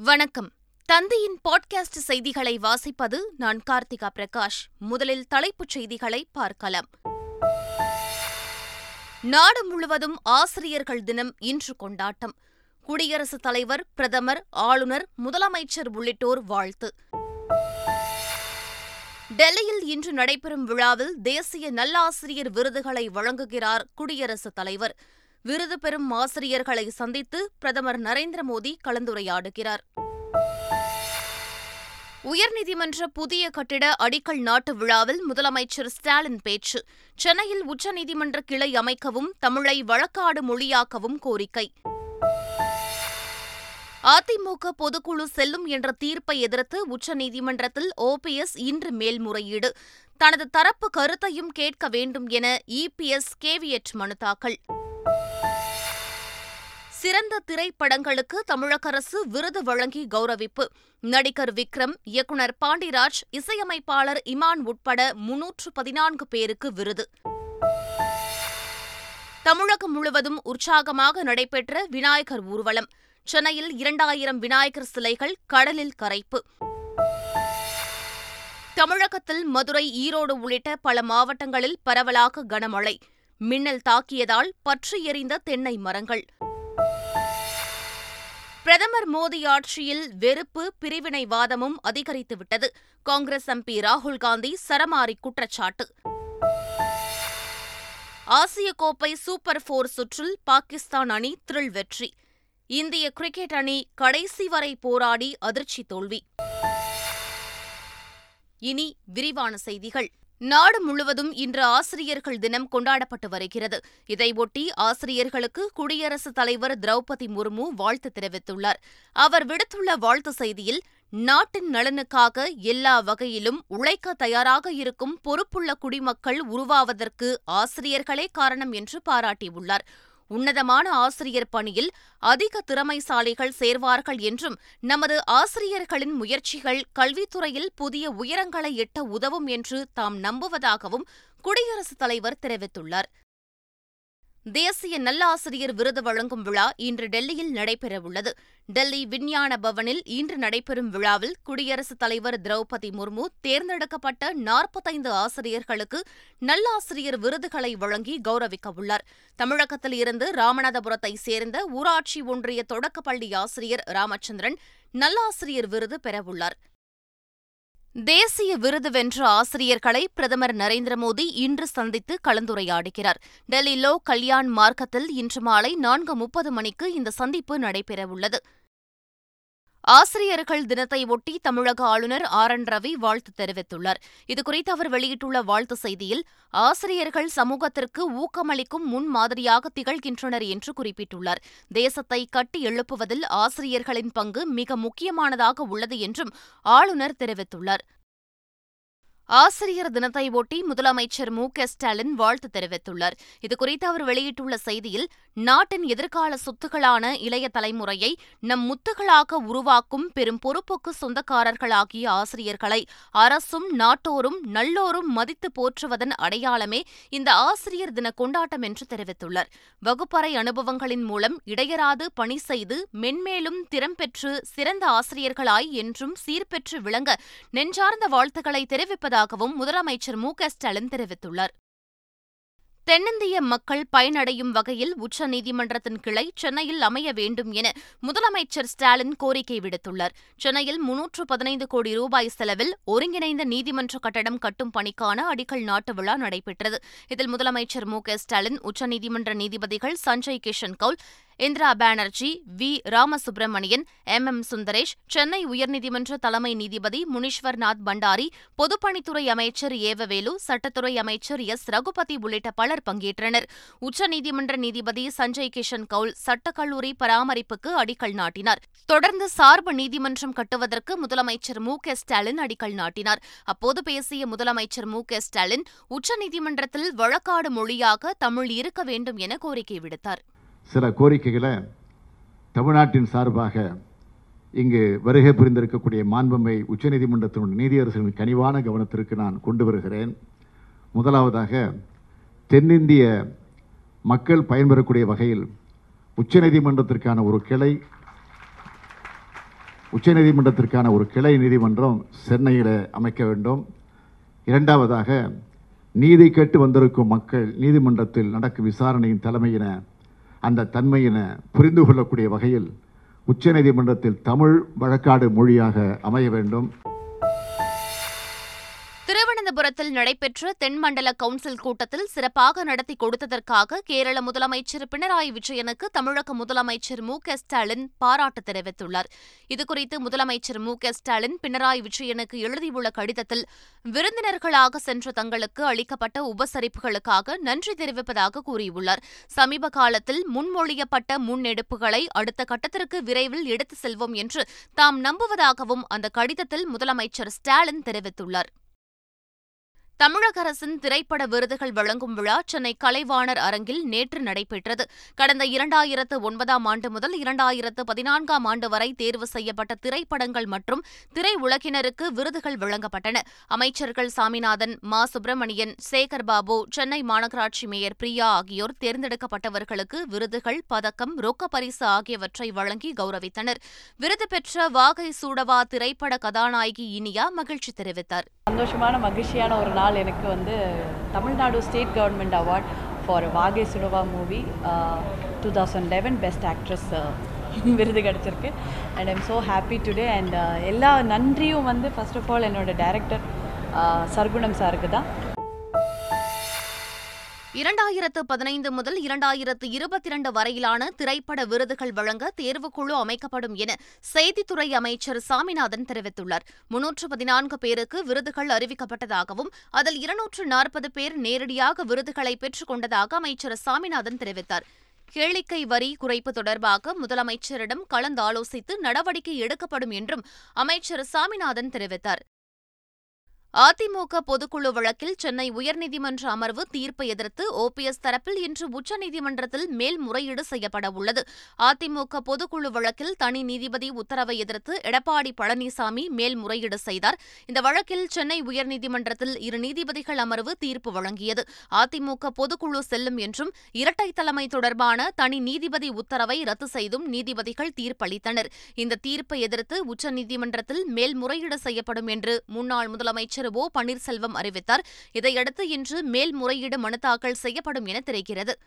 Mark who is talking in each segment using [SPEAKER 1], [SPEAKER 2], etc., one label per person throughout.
[SPEAKER 1] வணக்கம். தந்தையின் பாட்காஸ்ட் செய்திகளை வாசிப்பது நான் கார்த்திகா பிரகாஷ். முதலில் தலைப்புச் செய்திகளை பார்க்கலாம். நாடு முழுவதும் ஆசிரியர்கள் தினம் இன்று கொண்டாட்டம். குடியரசுத் தலைவர் பிரதமர் ஆளுநர் முதலமைச்சர் உள்ளிட்டோர் வாழ்த்து. டெல்லியில் இன்று நடைபெறும் விழாவில் தேசிய நல்லாசிரியர் விருதுகளை வழங்குகிறார் குடியரசுத் தலைவர். விருது பெறும் ஆசிரியர்களை சந்தித்து பிரதமர் நரேந்திர மோடி கலந்துரையாடுகிறார். உயர்நீதிமன்ற புதிய கட்டிட அடிக்கல் நாட்டு விழாவில் முதலமைச்சர் ஸ்டாலின் பேச்சு. சென்னையில் உச்சநீதிமன்ற கிளை அமைக்கவும் தமிழை வழக்காடு மொழியாக்கவும் கோரிக்கை. அதிமுக பொதுக்குழு செல்லும் என்ற தீர்ப்பை எதிர்த்து உச்சநீதிமன்றத்தில் ஓபிஎஸ் இன்று மேல்முறையீடு. தனது தரப்பு கருத்தையும் கேட்க வேண்டும் என இபிஎஸ் கேவியட் மனு தாக்கல். சிறந்த திரைப்படங்களுக்கு தமிழக அரசு விருது வழங்கி கௌரவிப்பு. நடிகர் விக்ரம் இயக்குநர் பாண்டிராஜ் இசையமைப்பாளர் இமான் உட்பட முன்னூற்று பதினான்கு பேருக்கு விருது. தமிழகம் முழுவதும் உற்சாகமாக நடைபெற்ற விநாயகர் ஊர்வலம். சென்னையில் இரண்டாயிரம் விநாயகர் சிலைகள் கடலில் கரைப்பு. தமிழகத்தில் மதுரை ஈரோடு உள்ளிட்ட பல மாவட்டங்களில் பரவலாக கனமழை. மின்னல் தாக்கியதால் பற்றி எறிந்த தென்னை மரங்கள். பிரதமர் மோடி ஆட்சியில் வெறுப்பு பிரிவினைவாதமும் அதிகரித்துவிட்டது. காங்கிரஸ் எம்பி ராகுல் காந்தி சரமாரி குற்றச்சாட்டு. ஆசிய கோப்பை சூப்பர் போர் சுற்றில் பாகிஸ்தான் அணி த்ரில் வெற்றி. இந்திய கிரிக்கெட் அணி கடைசி வரை போராடி அதிர்ச்சி தோல்வி. இனி விரிவான செய்திகள். நாடு முழுவதும் இன்று ஆசிரியர்கள் தினம் கொண்டாடப்பட்டு வருகிறது. இதையொட்டி ஆசிரியர்களுக்கு குடியரசுத் தலைவர் திரௌபதி முர்மு வாழ்த்து தெரிவித்துள்ளார். அவர் விடுத்துள்ள வாழ்த்து செய்தியில் நாட்டின் நலனுக்காக எல்லா வகையிலும் உழைக்க தயாராக இருக்கும் பொறுப்புள்ள குடிமக்கள் உருவாவதற்கு ஆசிரியர்களே காரணம் என்று பாராட்டியுள்ளார். உன்னதமான ஆசிரியர் பணியில் அதிக திறமைசாலிகள் சேர்வார்கள் என்றும் நமது ஆசிரியர்களின் முயற்சிகள் கல்வித்துறையில் புதிய உயரங்களை எட்ட உதவும் என்று தாம் நம்புவதாகவும் குடியரசுத் தலைவர் தெரிவித்துள்ளார். தேசிய நல்லாசிரியர் விருது வழங்கும் விழா இன்று டெல்லியில் நடைபெறவுள்ளது. டெல்லி விஞ்ஞான பவனில் இன்று நடைபெறும் விழாவில் குடியரசுத் தலைவர் திரௌபதி முர்மு தேர்ந்தெடுக்கப்பட்ட நாற்பத்தைந்து ஆசிரியர்களுக்கு நல்லாசிரியர் விருதுகளை வழங்கி கௌரவிக்கவுள்ளார். தமிழகத்தில் இருந்து ராமநாதபுரத்தை சேர்ந்த ஊராட்சி ஒன்றிய தொடக்கப்பள்ளி ஆசிரியர் ராமச்சந்திரன் நல்லாசிரியர் விருது பெறவுள்ளார். தேசிய விருது வென்ற ஆசிரியர்களை பிரதமர் நரேந்திர மோடி இன்று சந்தித்து கலந்துரையாடுகிறார். டெல்லி லோ கல்யாண் மார்க்கத்தில் இன்று மாலை நான்கு முப்பது மணிக்கு இந்த சந்திப்பு நடைபெறவுள்ளது. ஆசிரியர்கள் தினத்தை ஒட்டி தமிழக ஆளுநர் ஆர். என். ரவி வாழ்த்து தெரிவித்துள்ளார். இதுகுறித்து அவர் வெளியிட்டுள்ள வாழ்த்து செய்தியில் ஆசிரியர்கள் சமூகத்திற்கு ஊக்கமளிக்கும் முன்மாதிரியாக திகழ்கின்றனர் என்று குறிப்பிட்டுள்ளார். தேசத்தை கட்டி எழுப்புவதில் ஆசிரியர்களின் பங்கு மிக முக்கியமானதாக உள்ளது என்றும் ஆளுநர் தெரிவித்துள்ளார். ஆசிரியர் தினத்தை ஒட்டி முதலமைச்சர் மு க ஸ்டாலின் வாழ்த்து தெரிவித்துள்ளார். இதுகுறித்து அவர் வெளியிட்டுள்ள செய்தியில் நாட்டின் எதிர்கால சொத்துகளான இளைய தலைமுறையை நம் முத்துகளாக உருவாக்கும் பெரும் பொறுப்புக்கு சொந்தக்காரர்களாகிய ஆசிரியர்களை அரசும் நாட்டோரும் நல்லோரும் மதித்து போற்றுவதன் அடையாளமே இந்த ஆசிரியர் தின கொண்டாட்டம் என்று தெரிவித்துள்ளார். வகுப்பறை அனுபவங்களின் மூலம் இடையராது பணி செய்து மென்மேலும் திறம் பெற்று சிறந்த ஆசிரியர்களாய் என்றும் சீர்பெற்று விளங்க நெஞ்சார்ந்த வாழ்த்துக்களை தெரிவிப்பதாக உள்ளதாகவும் முதலமைச்சர் மு க ஸ்டாலின் தெரிவித்துள்ளார். தென்னிந்திய மக்கள் பயனடையும் வகையில் உச்சநீதிமன்றத்தின் கிளை சென்னையில் அமைய வேண்டும் என முதலமைச்சர் ஸ்டாலின் கோரிக்கை விடுத்துள்ளார். சென்னையில் முன்னூற்று பதினைந்து கோடி ரூபாய் செலவில் ஒருங்கிணைந்த நீதிமன்ற கட்டடம் கட்டும் பணிக்கான அடிக்கல் நாட்டு விழா நடைபெற்றது. இதில் முதலமைச்சர் மு க ஸ்டாலின் உச்சநீதிமன்ற நீதிபதிகள் Sanjay Kishan Kaul Indira Banerjee V. Ramasubramanian M. M. Sundaresh Chennai உயர்நீதிமன்ற தலைமை நீதிபதி முனீஸ்வர்நாத் பண்டாரி பொதுப்பணித்துறை அமைச்சர் ஏவவேலு சட்டத்துறை அமைச்சர் எஸ். ரகுபதி உள்ளிட்ட பலர் பங்கேற்றனர். உச்சநீதிமன்ற நீதிபதி சஞ்சய் கிஷன் கவுல் சட்டக்கல்லூரி பராமரிப்புக்கு அடிக்கல் நாட்டினார். தொடர்ந்து சார்பு நீதிமன்றம் கட்டுவதற்கு முதலமைச்சர் மு. க. ஸ்டாலின் அடிக்கல் நாட்டினார். அப்போது பேசிய முதலமைச்சர் மு. க. ஸ்டாலின் உச்சநீதிமன்றத்தில் வழக்காடு மொழியாக தமிழ் இருக்க வேண்டும் என கோரிக்கை விடுத்தார்.
[SPEAKER 2] சில கோரிக்கைகளை தமிழ்நாட்டின் சார்பாக இங்கு வருகை புரிந்திருக்கக்கூடிய மாண்புமை உச்சநீதிமன்றத்தினுடைய நீதியரசர்களின் கனிவான கவனத்திற்கு நான் கொண்டு வருகிறேன். முதலாவதாக தென்னிந்திய மக்கள் பயன்பெறக்கூடிய வகையில் உச்சநீதிமன்றத்திற்கான ஒரு கிளை உச்சநீதிமன்றத்திற்கான ஒரு கிளை நீதிமன்றம் சென்னையில் அமைக்க வேண்டும். இரண்டாவதாக நீதி கேட்டு வந்திருக்கும் மக்கள் நீதிமன்றத்தில் நடக்கும் விசாரணையின் தலைமையின அந்த தன்மையின புரிந்து கொள்ளக்கூடிய வகையில் உச்சநீதிமன்றத்தில் தமிழ் வழக்காடு மொழியாக அமைய வேண்டும்.
[SPEAKER 1] திருவனந்தபுரத்தில் நடைபெற்ற தென்மண்டல கவுன்சில் கூட்டத்தில் சிறப்பாக நடத்தி கொடுத்ததற்காக கேரள முதலமைச்சர் பினராயி விஜயனுக்கு தமிழக முதலமைச்சர் மு க ஸ்டாலின் பாராட்டு தெரிவித்துள்ளார். இதுகுறித்து முதலமைச்சர் மு க ஸ்டாலின் பினராயி விஜயனுக்கு எழுதியுள்ள கடிதத்தில் விருந்தினர்களாக சென்ற தங்களுக்கு அளிக்கப்பட்ட உபசரிப்புகளுக்காக நன்றி தெரிவிப்பதாக கூறியுள்ளார். சமீப காலத்தில் முன்மொழியப்பட்ட முன்னெடுப்புகளை அடுத்த கட்டத்திற்கு விரைவில் எடுத்து செல்வோம் என்று தாம் நம்புவதாகவும் அந்த கடிதத்தில் முதலமைச்சர் ஸ்டாலின் தெரிவித்துள்ளார். தமிழக அரசின் திரைப்பட விருதுகள் வழங்கும் விழா சென்னை கலைவாணர் அரங்கில் நேற்று நடைபெற்றது. கடந்த இரண்டாயிரத்து ஒன்பதாம் ஆண்டு முதல் இரண்டாயிரத்து பதினான்காம் ஆண்டு வரை தேர்வு செய்யப்பட்ட திரைப்படங்கள் மற்றும் திரை உலகினருக்கு விருதுகள் வழங்கப்பட்டன. அமைச்சர்கள் சாமிநாதன் மா. சுப்பிரமணியன் சேகர் பாபு சென்னை மாநகராட்சி மேயர் பிரியா ஆகியோர் தேர்ந்தெடுக்கப்பட்டவர்களுக்கு விருதுகள் பதக்கம் ரொக்க பரிசு ஆகியவற்றை வழங்கி கௌரவித்தனர். விருது பெற்ற வாகை சூடவா திரைப்பட கதாநாயகி இனியா மகிழ்ச்சி தெரிவித்தார்.
[SPEAKER 3] சந்தோஷமான மகிழ்ச்சியான ஒரு நாள். எனக்கு வந்து Tamil Nadu state government award for Vaagai Sooda Vaa movie two thousand eleven best actress விருது கிடச்சிருக்கு. And I'm so happy today and எல்லா நன்றியும் வந்து ஃபர்ஸ்ட் ஆஃப் ஆல் என்னோட டேரக்டர் uh, சர்க்குணம் சாருக்கு தான்.
[SPEAKER 1] இரண்டாயிரத்து பதினைந்து முதல் இரண்டாயிரத்து இருபத்தி இரண்டு வரையிலான திரைப்பட விருதுகள் வழங்க தேர்வுக்குழு அமைக்கப்படும் என செய்தித்துறை அமைச்சர் சாமிநாதன் தெரிவித்துள்ளார். முன்னூற்று பதினான்கு பேருக்கு விருதுகள் அறிவிக்கப்பட்டதாகவும் அதில் இருநூற்று நாற்பது பேர் நேரடியாக விருதுகளை பெற்றுக் கொண்டதாக அமைச்சர் சாமிநாதன் தெரிவித்தார். கேளிக்கை வரி குறைப்பு தொடர்பாக முதலமைச்சரிடம் கலந்தாலோசித்து நடவடிக்கை எடுக்கப்படும் என்றும் அமைச்சர் சாமிநாதன் தெரிவித்தார். அதிமுக பொதுக்குழு வழக்கில் சென்னை உயர்நீதிமன்ற அமர்வு தீர்ப்பை எதிர்த்து ஓபிஎஸ் தரப்பில் இன்று உச்சநீதிமன்றத்தில் மேல்முறையீடு செய்யப்பட உள்ளது. அதிமுக பொதுக்குழு வழக்கில் தனி நீதிபதி உத்தரவை எதிர்த்து எடப்பாடி பழனிசாமி மேல்முறையீடு செய்தார். இந்த வழக்கில் சென்னை உயர்நீதிமன்றத்தில் இரு நீதிபதிகள் அமர்வு தீர்ப்பு வழங்கியது. அதிமுக பொதுக்குழு செல்லும் என்றும் இரட்டை தலைமை தொடர்பான தனி நீதிபதி உத்தரவை ரத்து செய்தும் நீதிபதிகள் தீர்ப்பளித்தனர். இந்த தீர்ப்பை எதிர்த்து உச்சநீதிமன்றத்தில் மேல்முறையீடு செய்யப்படும் என்று முன்னாள் முதலமைச்சர் அமைச்சர் ஓ. பன்னீர்செல்வம் அறிவித்தார். இதையடுத்து இன்று மேல்முறையீடு மனு தாக்கல் செய்யப்படும் என தெரிகிறது.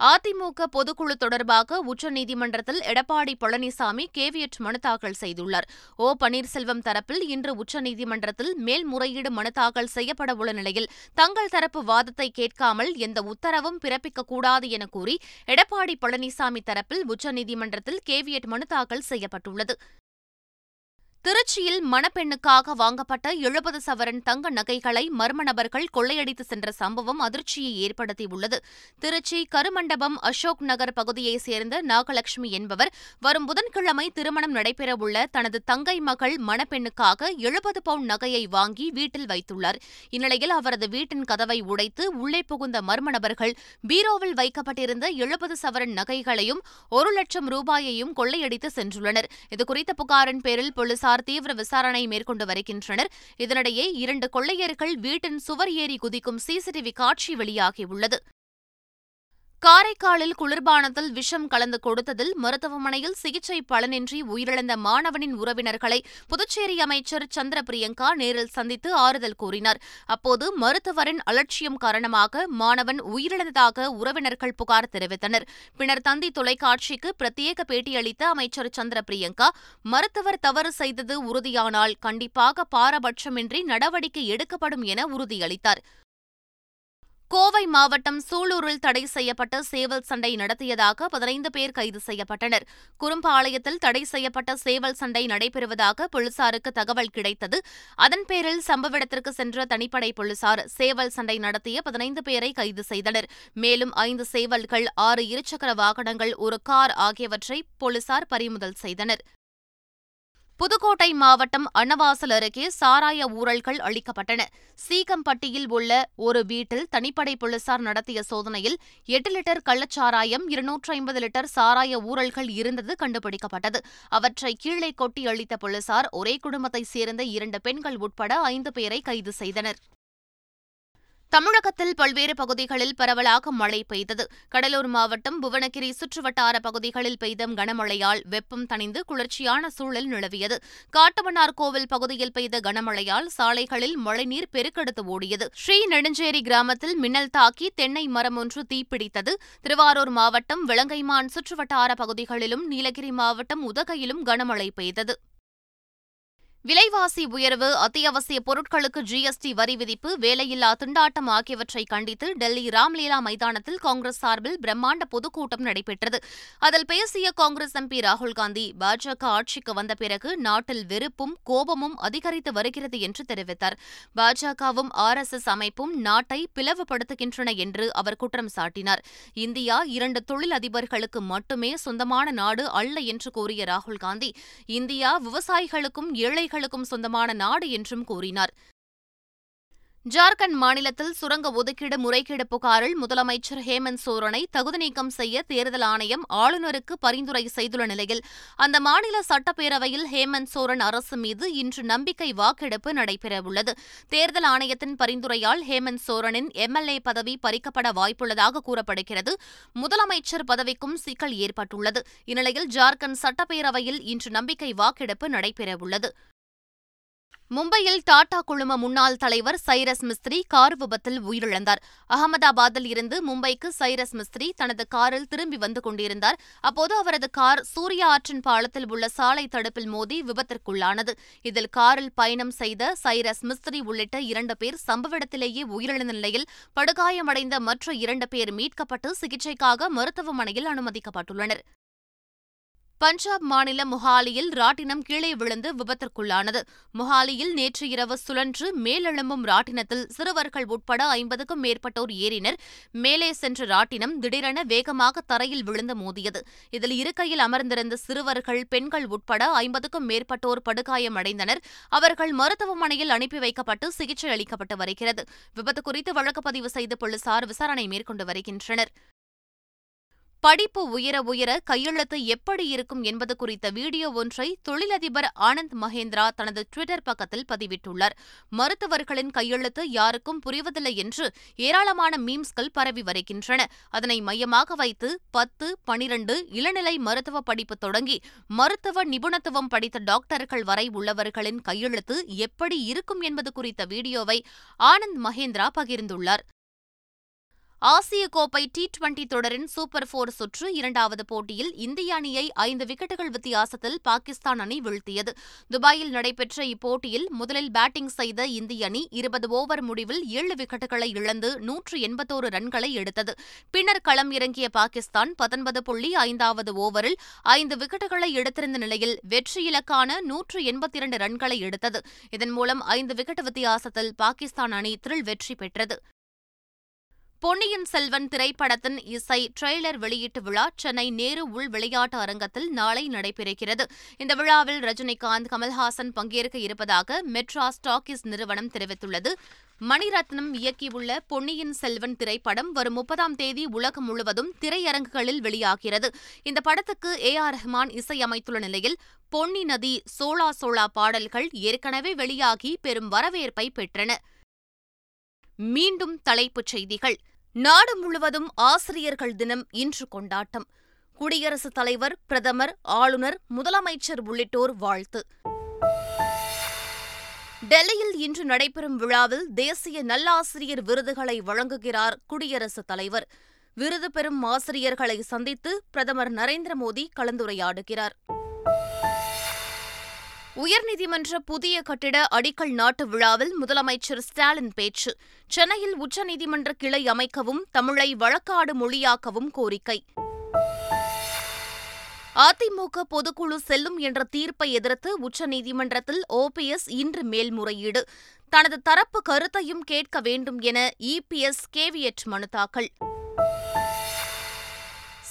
[SPEAKER 1] அதிமுக பொதுக்குழு தொடர்பாக உச்சநீதிமன்றத்தில் எடப்பாடி பழனிசாமி கேவியட் மனு தாக்கல் செய்துள்ளார். ஓ. பன்னீர்செல்வம் தரப்பில் இன்று உச்சநீதிமன்றத்தில் மேல்முறையீடு மனு தாக்கல் செய்யப்படவுள்ள நிலையில் தங்கள் தரப்பு வாதத்தை கேட்காமல் எந்த உத்தரவும் பிறப்பிக்கக்கூடாது என கூறி எடப்பாடி பழனிசாமி தரப்பில் உச்சநீதிமன்றத்தில் கேவியட் மனு தாக்கல் செய்யப்பட்டுள்ளது. திருச்சியில் மணப்பெண்ணுக்காக வாங்கப்பட்ட எழுபது சவரன் தங்க நகைகளை மர்ம நபர்கள் கொள்ளையடித்து சென்ற சம்பவம் அதிர்ச்சியை ஏற்படுத்தியுள்ளது. திருச்சி கருமண்டபம் அசோக் நகர் பகுதியைச் சேர்ந்த நாகலட்சுமி என்பவர் வரும் புதன்கிழமை திருமணம் நடைபெறவுள்ள தனது தங்கை மகள் மணப்பெண்ணுக்காக எழுபது பவுண்ட் நகையை வாங்கி வீட்டில் வைத்துள்ளார். இந்நிலையில் அவரது வீட்டின் கதவை உடைத்து உள்ளே புகுந்த மர்ம நபர்கள் பீரோவில் வைக்கப்பட்டிருந்த எழுபது சவரன் நகைகளையும் ஒரு லட்சம் ரூபாயையும் கொள்ளையடித்து சென்றுள்ளனர். இதுகுறித்த புகாரின் பேரில் போலீசார் போலீசார் தீவிர விசாரணை மேற்கொண்டு வருகின்றனர். இதனிடையே இரண்டு கொள்ளையர்கள் வீட்டின் சுவர் ஏறி குதிக்கும் சிசிடிவி காட்சி வெளியாகியுள்ளது. காரைக்காலில் குளிர்பானத்தில் விஷம் கலந்து கொடுத்ததில் மருத்துவமனையில் சிகிச்சை பலனின்றி உயிரிழந்த மாணவனின் உறவினர்களை புதுச்சேரி அமைச்சர் சந்திர பிரியங்கா நேரில் சந்தித்து ஆறுதல் கூறினார். அப்போது மருத்துவரின் அலட்சியம் காரணமாக மாணவன் உயிரிழந்ததாக உறவினர்கள் புகார் தெரிவித்தனர். பின்னர் தந்தி தொலைக்காட்சிக்கு பிரத்யேக பேட்டியளித்த அமைச்சர் சந்திர பிரியங்கா மருத்துவர் தவறு செய்தது உறுதியானால் கண்டிப்பாக பாரபட்சமின்றி நடவடிக்கை எடுக்கப்படும் என உறுதியளித்தார். கோவை மாவட்டம் சூலூரில் தடை செய்யப்பட்ட சேவல் சண்டை நடத்தியதாக பதினைந்து பேர் கைது செய்யப்பட்டனர். குறும்பாளையத்தில் தடை செய்யப்பட்ட சேவல் சண்டை நடைபெறுவதாக போலீசாருக்கு தகவல் கிடைத்தது. அதன் பேரில் சம்பவ இடத்திற்கு சென்ற தனிப்படை போலீசார் சேவல் சண்டை நடத்திய பதினைந்து பேரை கைது செய்தனர். மேலும் ஐந்து சேவல்கள் ஆறு இருசக்கர வாகனங்கள் ஒரு கார் ஆகியவற்றை போலீசார் பறிமுதல் செய்தனர். புதுக்கோட்டை மாவட்டம் அன்னவாசல் அருகே சாராய ஊழல்கள் அளிக்கப்பட்டன. சீக்கம்பட்டியில் உள்ள ஒரு வீட்டில் தனிப்படை போலீசார் நடத்திய சோதனையில் எட்டு லிட்டர் கள்ளச்சாராயம் இருநூற்று ஐம்பது லிட்டர் சாராய ஊழல்கள் இருந்தது கண்டுபிடிக்கப்பட்டது. அவற்றை கீழே கொட்டி அளித்த போலீசார் ஒரே குடும்பத்தைச் சேர்ந்த இரண்டு பெண்கள் உட்பட ஐந்து பேரை கைது செய்தனர். தமிழகத்தில் பல்வேறு பகுதிகளில் பரவலாக மழை பெய்தது. கடலூர் மாவட்டம் புவனகிரி சுற்றுவட்டார பகுதிகளில் பெய்த கனமழையால் வெப்பம் தணிந்து குளிர்ச்சியான சூழல் நிலவியது. காட்டுமன்னார்கோவில் பகுதியில் பெய்த கனமழையால் சாலைகளில் மழைநீர் பெருக்கெடுத்து ஓடியது. ஸ்ரீ நெடுஞ்சேரி கிராமத்தில் மின்னல் தாக்கி தென்னை மரம் ஒன்று தீப்பிடித்தது. திருவாரூர் மாவட்டம் விளங்கைமான் சுற்றுவட்டார பகுதிகளிலும் நீலகிரி மாவட்டம் உதகையிலும் கனமழை பெய்தது. விலைவாசி உயர்வு அத்தியாவசிய பொருட்களுக்கு ஜிஎஸ்டி வரி விதிப்பு வேலையில்லா திண்டாட்டம் ஆகியவற்றை கண்டித்து டெல்லி ராம்லீலா மைதானத்தில் காங்கிரஸ் சார்பில் பிரம்மாண்ட பொதுக்கூட்டம் நடைபெற்றது. அதில் பேசிய காங்கிரஸ் எம்பி ராகுல்காந்தி பாஜக ஆட்சிக்கு வந்த பிறகு நாட்டில் வெறுப்பும் கோபமும் அதிகரித்து வருகிறது என்று தெரிவித்தார். பாஜகவும் ஆர் எஸ் எஸ் அமைப்பும் நாட்டை பிளவுபடுத்துகின்றன என்று அவர் குற்றம் சாட்டினார். இந்தியா இரண்டு தொழில் அதிபர்களுக்கு மட்டுமே சொந்தமான நாடு அல்ல என்று கூறிய ராகுல்காந்தி இந்தியா விவசாயிகளுக்கும் ஏழை விவசாயிகளுக்கும் சொந்தமான நாடு என்றும் கூறினார். ஜார்க்கண்ட் மாநிலத்தில் சுரங்க ஒதுக்கீடு முறைகேடு புகாரில் முதலமைச்சர் ஹேமந்த் சோரனை தகுதி நீக்கம் செய்ய தேர்தல் ஆணையம் ஆளுநருக்கு பரிந்துரை செய்துள்ள நிலையில் அந்த மாநில சட்டப்பேரவையில் ஹேமந்த் சோரன் அரசு மீது இன்று நம்பிக்கை வாக்கெடுப்பு நடைபெறவுள்ளது. தேர்தல் ஆணையத்தின் பரிந்துரையால் ஹேமந்த் சோரனின் எம்எல்ஏ பதவி பறிக்கப்பட வாய்ப்புள்ளதாக கூறப்படுகிறது. முதலமைச்சர் பதவிக்கும் சிக்கல் ஏற்பட்டுள்ளது. இந்நிலையில் ஜார்க்கண்ட் சட்டப்பேரவையில் இன்று நம்பிக்கை வாக்கெடுப்பு நடைபெறவுள்ளது. மும்பையில் டாடா குழும முன்னாள் தலைவர் சைரஸ் மிஸ்திரி கார் விபத்தில் உயிரிழந்தார். அகமதாபாத்தில் இருந்து மும்பைக்கு சைரஸ் மிஸ்திரி தனது காரில் திரும்பி வந்து கொண்டிருந்தார். அப்போது அவரது கார் சூர்யா ஆற்றின் பாலத்தில் உள்ள சாலை தடுப்பில் மோதி விபத்திற்குள்ளானது. இதில் காரில் பயணம் செய்த சைரஸ் மிஸ்திரி உள்ளிட்ட இரண்டு பேர் சம்பவ இடத்திலேயே உயிரிழந்த நிலையில் படுகாயமடைந்த மற்ற இரண்டு பேர் மீட்கப்பட்டு சிகிச்சைக்காக மருத்துவமனையில் அனுமதிக்கப்பட்டுள்ளனர். பஞ்சாப் மாநிலம் மொஹாலியில் ராட்டினம் கீழே விழுந்து விபத்திற்குள்ளானது. மொஹாலியில் நேற்று இரவு சுழன்று மேலெழும்பும் ராட்டினத்தில் சிறுவர்கள் உட்பட ஐம்பதுக்கும் மேற்பட்டோர் ஏறினர். மேலே சென்ற ராட்டினம் திடீரென வேகமாக தரையில் விழுந்து மோதியது. இதில் இருக்கையில் அமர்ந்திருந்த சிறுவர்கள் பெண்கள் உட்பட ஐம்பதுக்கும் மேற்பட்டோர் படுகாயமடைந்தனர். அவர்கள் மருத்துவமனையில் அனுப்பி வைக்கப்பட்டு சிகிச்சை அளிக்கப்பட்டு வருகிறது. விபத்து குறித்து வழக்கு பதிவு செய்து போலீசார் விசாரணை மேற்கொண்டு வருகின்றனர். படிப்பு உயர உயர கையெழுத்து எப்படி இருக்கும் என்பது குறித்த வீடியோ ஒன்றை தொழிலதிபர் ஆனந்த் மகேந்திரா தனது டுவிட்டர் பக்கத்தில் பதிவிட்டுள்ளார். மருத்துவர்களின் கையெழுத்து யாருக்கும் புரிவதில்லை என்று ஏராளமான மீம்ஸ்கள் பரவி வருகின்றன. அதனை மையமாக வைத்து பத்து பனிரண்டு இளநிலை மருத்துவ படிப்பு தொடங்கி மருத்துவ நிபுணத்துவம் படித்த டாக்டர்கள் வரை உள்ளவர்களின் கையெழுத்து எப்படி இருக்கும் என்பது குறித்த வீடியோவை ஆனந்த் மகேந்திரா பகிர்ந்துள்ளார். ஆசிய கோப்பை டி டுவெண்டி தொடரின் சூப்பர் போர் சுற்று இரண்டாவது போட்டியில் இந்திய அணியை ஐந்து விக்கெட்டுகள் வித்தியாசத்தில் பாகிஸ்தான் அணி வீழ்த்தியது. துபாயில் நடைபெற்ற இப்போட்டியில் முதலில் பேட்டிங் செய்த இந்திய அணி இருபது ஓவர் முடிவில் ஏழு விக்கெட்டுகளை இழந்து நூற்று எண்பத்தோரு ரன்களை எடுத்தது. பின்னர் களம் இறங்கிய பாகிஸ்தான் பத்தொன்பது புள்ளி ஐந்தாவது ஓவரில் ஐந்து விக்கெட்டுகளை எடுத்திருந்த நிலையில் வெற்றி இலக்கான நூற்று எண்பத்தி இரண்டு ரன்களை எடுத்தது. இதன் மூலம் ஐந்து விக்கெட் வித்தியாசத்தில் பாகிஸ்தான் அணி த்ரில் வெற்றி பெற்றது. பொன்னியின் செல்வன் திரைப்படத்தின் இசை ட்ரெய்லர் வெளியீட்டு விழா சென்னை நேரு உள் விளையாட்டு அரங்கத்தில் நாளை நடைபெறுகிறது. இந்த விழாவில் ரஜினிகாந்த் கமல்ஹாசன் பங்கேற்க இருப்பதாக மெட்ரா ஸ்டாக்கிஸ் நிறுவனம் தெரிவித்துள்ளது. மணிரத்னம் இயக்கியுள்ள பொன்னியின் செல்வன் திரைப்படம் வரும் முப்பதாம் தேதி உலகம் முழுவதும் திரையரங்குகளில் வெளியாகிறது. இந்த படத்துக்கு ஏ ஆர் ரஹ்மான் இசையமைத்துள்ள நிலையில் பொன்னி நதி சோளா சோளா பாடல்கள் ஏற்கனவே வெளியாகி பெரும் வரவேற்பை பெற்றன. மீண்டும் தலைப்புச் செய்திகள். நாடு முழுவதும் ஆசிரியர்கள் தினம் இன்று கொண்டாட்டம். குடியரசுத் தலைவர் பிரதமர் ஆளுநர் முதலமைச்சர் உள்ளிட்டோர் வாழ்த்து. டெல்லியில் இன்று நடைபெறும் விழாவில் தேசிய நல்லாசிரியர் விருதுகளை வழங்குகிறார் குடியரசுத் தலைவர். விருது பெறும் ஆசிரியர்களை சந்தித்து பிரதமர் நரேந்திர மோடி கலந்துரையாடுகிறார். உயர்நீதிமன்ற புதிய கட்டிட அடிக்கல் நாட்டு விழாவில் முதலமைச்சர் ஸ்டாலின் பேச்சு. சென்னையில் உச்சநீதிமன்ற கிளை அமைக்கவும் தமிழை வழக்காடு மொழியாக்கவும் கோரிக்கை. அதிமுக பொதுக்குழு செல்லும் என்ற தீர்ப்பை எதிர்த்து உச்சநீதிமன்றத்தில் ஓபிஎஸ் இன்று மேல்முறையீடு. தனது தரப்பு கருத்தையும் கேட்க வேண்டும் என இபிஎஸ் கேவியட் மனு தாக்கல்.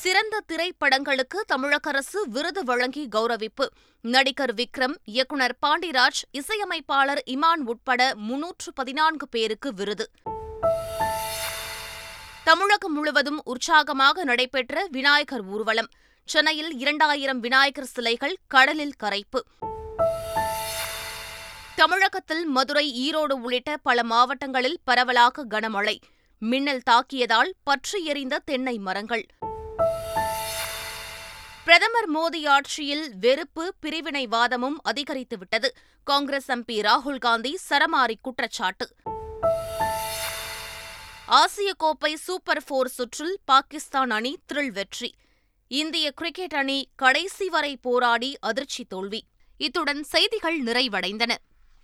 [SPEAKER 1] சிறந்த திரைப்படங்களுக்கு தமிழக அரசு விருது வழங்கி கௌரவிப்பு. நடிகர் விக்ரம் இயக்குநர் பாண்டிராஜ் இசையமைப்பாளர் இமான் உட்பட முன்னூற்று பதினான்கு பேருக்கு விருது. தமிழகம் முழுவதும் உற்சாகமாக நடைபெற்ற விநாயகர் ஊர்வலம். சென்னையில் இரண்டாயிரம் விநாயகர் சிலைகள் கடலில் கரைப்பு. தமிழகத்தில் மதுரை ஈரோடு உள்ளிட்ட பல மாவட்டங்களில் பரவலாக கனமழை. மின்னல் தாக்கியதால் பற்றி எறிந்த தென்னை மரங்கள். பிரதமர் மோடி ஆட்சியில் வெறுப்பு பிரிவினைவாதமும் அதிகரித்துவிட்டது. காங்கிரஸ் எம்பி ராகுல் காந்தி சரமாரி குற்றச்சாட்டு. ஆசிய கோப்பை சூப்பர் போர் சுற்றில் பாகிஸ்தான் அணி த்ரில் வெற்றி. இந்திய கிரிக்கெட் அணி கடைசி வரை போராடி அதிர்ச்சி தோல்வி. இத்துடன் செய்திகள் நிறைவடைந்தன.